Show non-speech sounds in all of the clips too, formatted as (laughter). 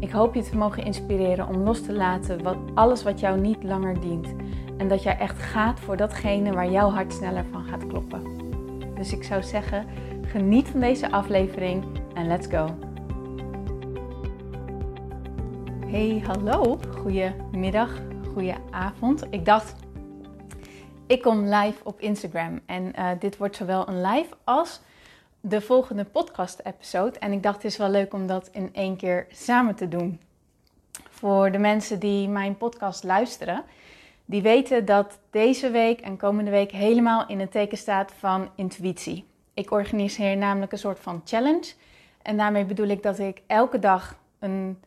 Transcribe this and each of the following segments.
Ik hoop je te mogen inspireren om los te laten wat, alles wat jou niet langer dient. En dat jij echt gaat voor datgene waar jouw hart sneller van gaat kloppen. Dus ik zou zeggen, geniet van deze aflevering en let's go. Hey, hallo. Goedemiddag, goedenavond. Ik dacht, ik kom live op Instagram. En uh, dit wordt zowel een live als de volgende podcast-episode. En ik dacht, het is wel leuk om dat in één keer samen te doen. Voor de mensen die mijn podcast luisteren, die weten dat deze week en komende week helemaal in het teken staat van intuïtie. Ik organiseer namelijk een soort van challenge. En daarmee bedoel ik dat ik elke dag een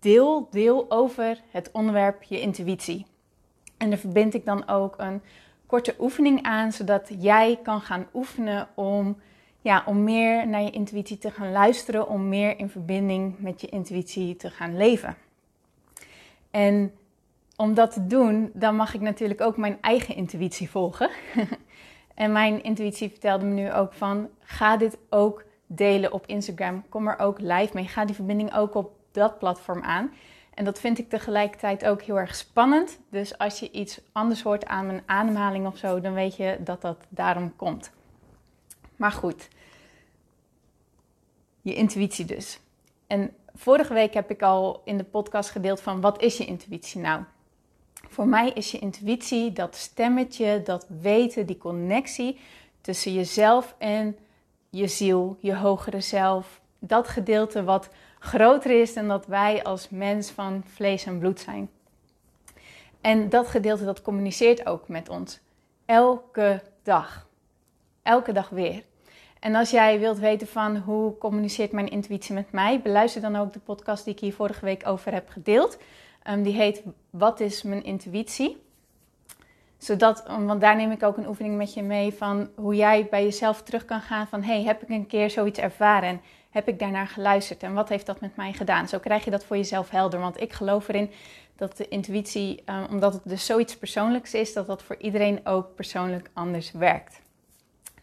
deel deel over het onderwerp je intuïtie. En daar verbind ik dan ook een korte oefening aan, zodat jij kan gaan oefenen om ja, om meer naar je intuïtie te gaan luisteren, om meer in verbinding met je intuïtie te gaan leven. En om dat te doen, dan mag ik natuurlijk ook mijn eigen intuïtie volgen. (laughs) en mijn intuïtie vertelde me nu ook van, ga dit ook delen op Instagram. Kom er ook live mee. Ga die verbinding ook op dat platform aan. En dat vind ik tegelijkertijd ook heel erg spannend. Dus als je iets anders hoort aan mijn ademhaling of zo, dan weet je dat dat daarom komt. Maar goed, je intuïtie dus. En vorige week heb ik al in de podcast gedeeld van wat is je intuïtie nou? Voor mij is je intuïtie dat stemmetje, dat weten, die connectie tussen jezelf en je ziel, je hogere zelf. Dat gedeelte wat groter is dan dat wij als mens van vlees en bloed zijn. En dat gedeelte dat communiceert ook met ons. Elke dag. Elke dag weer. En als jij wilt weten van hoe communiceert mijn intuïtie met mij, beluister dan ook de podcast die ik hier vorige week over heb gedeeld. Um, die heet Wat is mijn intuïtie? Zodat, want daar neem ik ook een oefening met je mee van hoe jij bij jezelf terug kan gaan van hey, heb ik een keer zoiets ervaren en heb ik daarnaar geluisterd en wat heeft dat met mij gedaan? Zo krijg je dat voor jezelf helder, want ik geloof erin dat de intuïtie, um, omdat het dus zoiets persoonlijks is, dat dat voor iedereen ook persoonlijk anders werkt.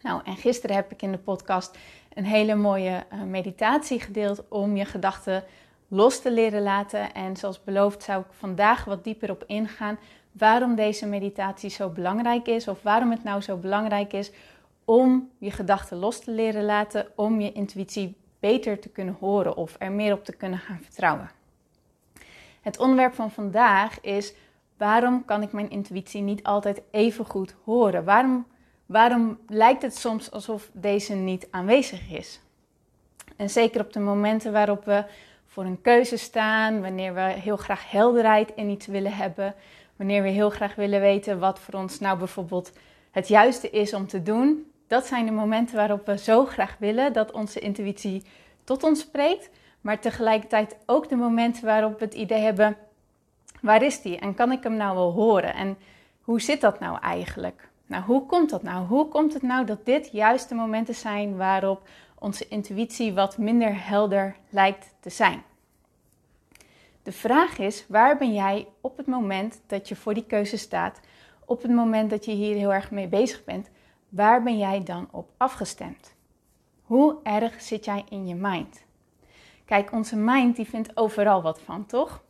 Nou, en gisteren heb ik in de podcast een hele mooie uh, meditatie gedeeld om je gedachten los te leren laten. En zoals beloofd zou ik vandaag wat dieper op ingaan waarom deze meditatie zo belangrijk is of waarom het nou zo belangrijk is om je gedachten los te leren laten, om je intuïtie beter te kunnen horen of er meer op te kunnen gaan vertrouwen. Het onderwerp van vandaag is waarom kan ik mijn intuïtie niet altijd even goed horen? Waarom Waarom lijkt het soms alsof deze niet aanwezig is? En zeker op de momenten waarop we voor een keuze staan, wanneer we heel graag helderheid in iets willen hebben, wanneer we heel graag willen weten wat voor ons nou bijvoorbeeld het juiste is om te doen. Dat zijn de momenten waarop we zo graag willen dat onze intuïtie tot ons spreekt, maar tegelijkertijd ook de momenten waarop we het idee hebben: waar is die en kan ik hem nou wel horen en hoe zit dat nou eigenlijk? Nou, hoe komt dat nou? Hoe komt het nou dat dit juist de momenten zijn waarop onze intuïtie wat minder helder lijkt te zijn? De vraag is, waar ben jij op het moment dat je voor die keuze staat, op het moment dat je hier heel erg mee bezig bent, waar ben jij dan op afgestemd? Hoe erg zit jij in je mind? Kijk, onze mind die vindt overal wat van, toch?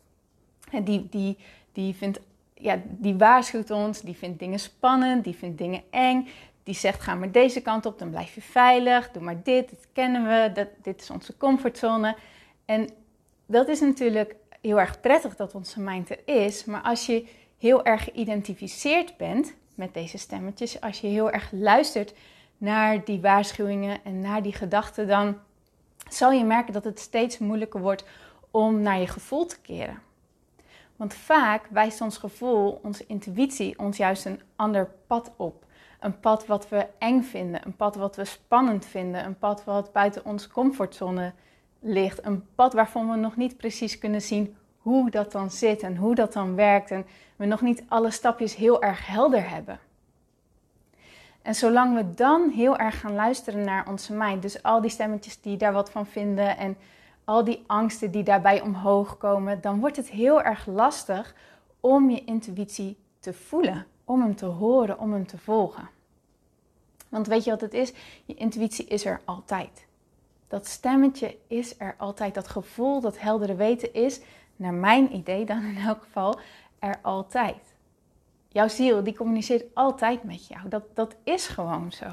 Die, die, die vindt ja, die waarschuwt ons, die vindt dingen spannend, die vindt dingen eng. Die zegt, ga maar deze kant op, dan blijf je veilig. Doe maar dit, dit kennen we, dat, dit is onze comfortzone. En dat is natuurlijk heel erg prettig dat onze mind er is. Maar als je heel erg geïdentificeerd bent met deze stemmetjes, als je heel erg luistert naar die waarschuwingen en naar die gedachten, dan zal je merken dat het steeds moeilijker wordt om naar je gevoel te keren. Want vaak wijst ons gevoel, onze intuïtie, ons juist een ander pad op. Een pad wat we eng vinden, een pad wat we spannend vinden, een pad wat buiten onze comfortzone ligt. Een pad waarvan we nog niet precies kunnen zien hoe dat dan zit en hoe dat dan werkt. En we nog niet alle stapjes heel erg helder hebben. En zolang we dan heel erg gaan luisteren naar onze mind, dus al die stemmetjes die daar wat van vinden en al die angsten die daarbij omhoog komen, dan wordt het heel erg lastig om je intuïtie te voelen, om hem te horen, om hem te volgen. Want weet je wat het is? Je intuïtie is er altijd. Dat stemmetje is er altijd. Dat gevoel, dat heldere weten is, naar mijn idee dan in elk geval, er altijd. Jouw ziel, die communiceert altijd met jou. Dat, dat is gewoon zo.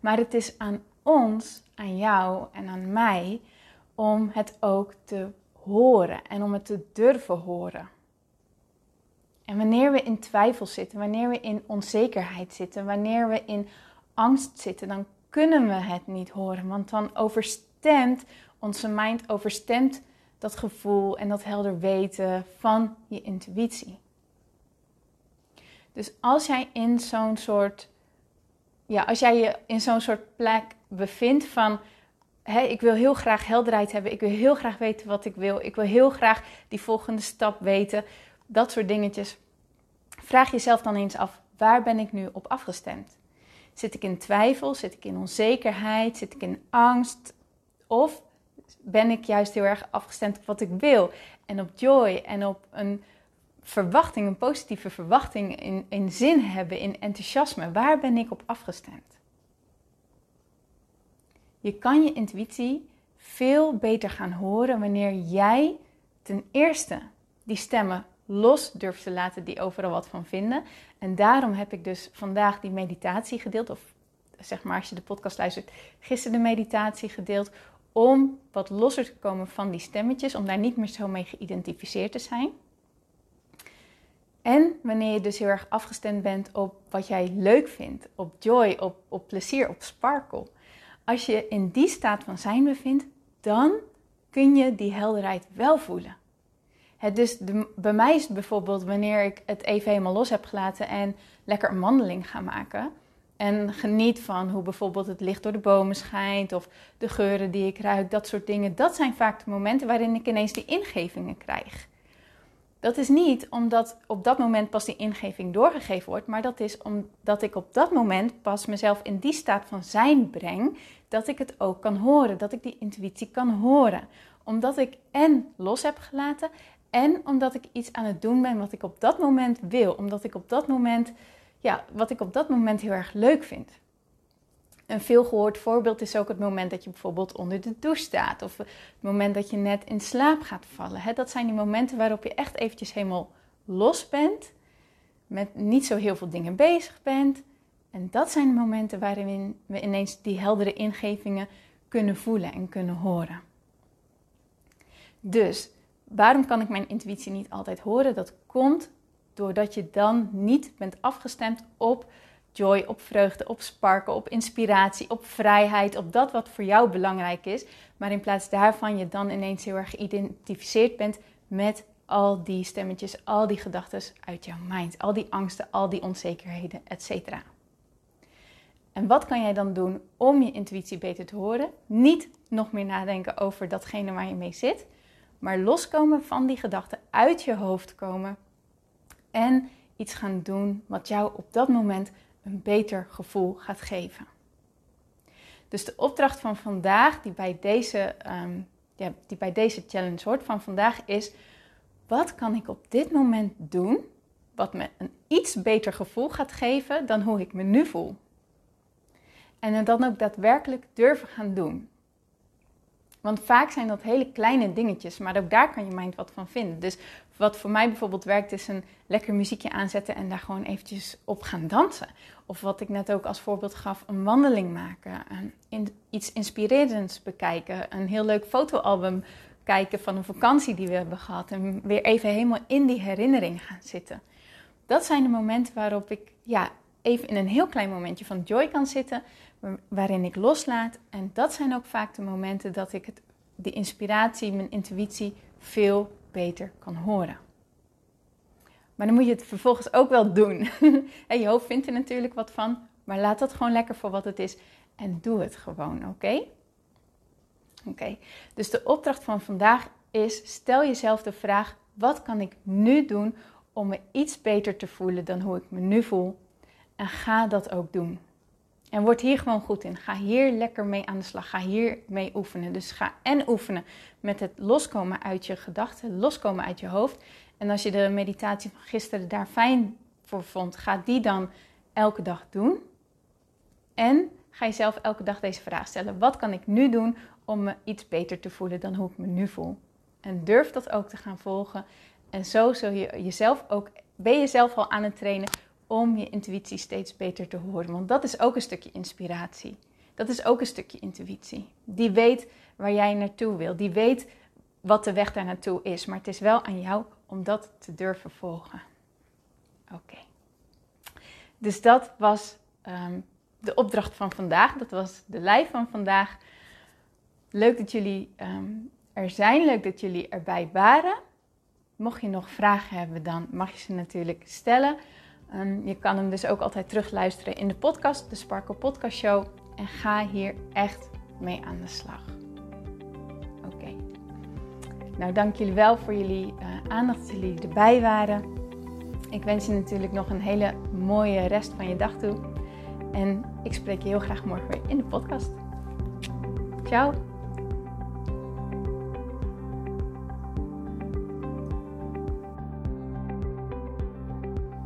Maar het is aan ons, aan jou en aan mij om het ook te horen en om het te durven horen. En wanneer we in twijfel zitten, wanneer we in onzekerheid zitten, wanneer we in angst zitten, dan kunnen we het niet horen. Want dan overstemt onze mind, overstemt dat gevoel en dat helder weten van je intuïtie. Dus als jij in zo'n soort, ja, als jij je in zo'n soort plek bevindt van, ik wil heel graag helderheid hebben, ik wil heel graag weten wat ik wil, ik wil heel graag die volgende stap weten, dat soort dingetjes. Vraag jezelf dan eens af, waar ben ik nu op afgestemd? Zit ik in twijfel? Zit ik in onzekerheid? Zit ik in angst? Of ben ik juist heel erg afgestemd op wat ik wil en op joy en op een verwachting, een positieve verwachting in, in zin hebben, in enthousiasme? Waar ben ik op afgestemd? Je kan je intuïtie veel beter gaan horen wanneer jij ten eerste die stemmen los durft te laten die overal wat van vinden. En daarom heb ik dus vandaag die meditatie gedeeld, of zeg maar als je de podcast luistert, gisteren de meditatie gedeeld, om wat losser te komen van die stemmetjes, om daar niet meer zo mee geïdentificeerd te zijn. En wanneer je dus heel erg afgestemd bent op wat jij leuk vindt, op joy, op, op plezier, op sparkle. Als je in die staat van zijn bevindt, dan kun je die helderheid wel voelen. Dus de, bij mij is het bijvoorbeeld wanneer ik het even helemaal los heb gelaten en lekker een wandeling ga maken. En geniet van hoe bijvoorbeeld het licht door de bomen schijnt of de geuren die ik ruik, dat soort dingen. Dat zijn vaak de momenten waarin ik ineens die ingevingen krijg. Dat is niet omdat op dat moment pas die ingeving doorgegeven wordt, maar dat is omdat ik op dat moment pas mezelf in die staat van zijn breng, dat ik het ook kan horen, dat ik die intuïtie kan horen. Omdat ik en los heb gelaten en omdat ik iets aan het doen ben wat ik op dat moment wil. Omdat ik op dat moment, ja, wat ik op dat moment heel erg leuk vind. Een veelgehoord voorbeeld is ook het moment dat je bijvoorbeeld onder de douche staat. Of het moment dat je net in slaap gaat vallen. Dat zijn die momenten waarop je echt eventjes helemaal los bent. Met niet zo heel veel dingen bezig bent. En dat zijn de momenten waarin we ineens die heldere ingevingen kunnen voelen en kunnen horen. Dus waarom kan ik mijn intuïtie niet altijd horen? Dat komt doordat je dan niet bent afgestemd op joy, op vreugde, op sparken, op inspiratie, op vrijheid, op dat wat voor jou belangrijk is. Maar in plaats daarvan je dan ineens heel erg geïdentificeerd bent met al die stemmetjes, al die gedachten uit jouw mind, al die angsten, al die onzekerheden, etc. En wat kan jij dan doen om je intuïtie beter te horen? Niet nog meer nadenken over datgene waar je mee zit, maar loskomen van die gedachten, uit je hoofd komen en iets gaan doen wat jou op dat moment een beter gevoel gaat geven. Dus de opdracht van vandaag, die bij deze, ehm, ja, die bij deze challenge hoort van vandaag, is: wat kan ik op dit moment doen wat me een iets beter gevoel gaat geven dan hoe ik me nu voel? En dan ook daadwerkelijk durven gaan doen. Want vaak zijn dat hele kleine dingetjes, maar ook daar kan je mind wat van vinden. Dus wat voor mij bijvoorbeeld werkt, is een lekker muziekje aanzetten en daar gewoon eventjes op gaan dansen. Of wat ik net ook als voorbeeld gaf, een wandeling maken, iets inspirerends bekijken, een heel leuk fotoalbum kijken van een vakantie die we hebben gehad en weer even helemaal in die herinnering gaan zitten. Dat zijn de momenten waarop ik ja, even in een heel klein momentje van joy kan zitten, waarin ik loslaat. En dat zijn ook vaak de momenten dat ik het, de inspiratie, mijn intuïtie veel beter kan horen. Maar dan moet je het vervolgens ook wel doen. (laughs) je hoofd vindt er natuurlijk wat van, maar laat dat gewoon lekker voor wat het is en doe het gewoon, oké? Oké, dus de opdracht van vandaag is: stel jezelf de vraag: wat kan ik nu doen om me iets beter te voelen dan hoe ik me nu voel? En ga dat ook doen. En word hier gewoon goed in. Ga hier lekker mee aan de slag. Ga hier mee oefenen. Dus ga en oefenen met het loskomen uit je gedachten, loskomen uit je hoofd. En als je de meditatie van gisteren daar fijn voor vond, ga die dan elke dag doen. En ga jezelf elke dag deze vraag stellen: wat kan ik nu doen om me iets beter te voelen dan hoe ik me nu voel? En durf dat ook te gaan volgen. En zo zul je jezelf ook, ben je zelf al aan het trainen om je intuïtie steeds beter te horen. Want dat is ook een stukje inspiratie. Dat is ook een stukje intuïtie. Die weet waar jij naartoe wil. Die weet wat de weg daar naartoe is. Maar het is wel aan jou om dat te durven volgen. Oké. Dus dat was ehm, de opdracht van vandaag. Dat was de live van vandaag. Leuk dat jullie ehm, er zijn. Leuk dat jullie erbij waren. Mocht je nog vragen hebben, dan mag je ze natuurlijk stellen. Ehm, je kan hem dus ook altijd terugluisteren in de podcast, de Sparkle Podcast Show. En ga hier echt mee aan de slag. Oké. Nou, dank jullie wel voor jullie uh, aandacht, dat jullie erbij waren. Ik wens je natuurlijk nog een hele mooie rest van je dag toe. En ik spreek je heel graag morgen weer in de podcast. Ciao!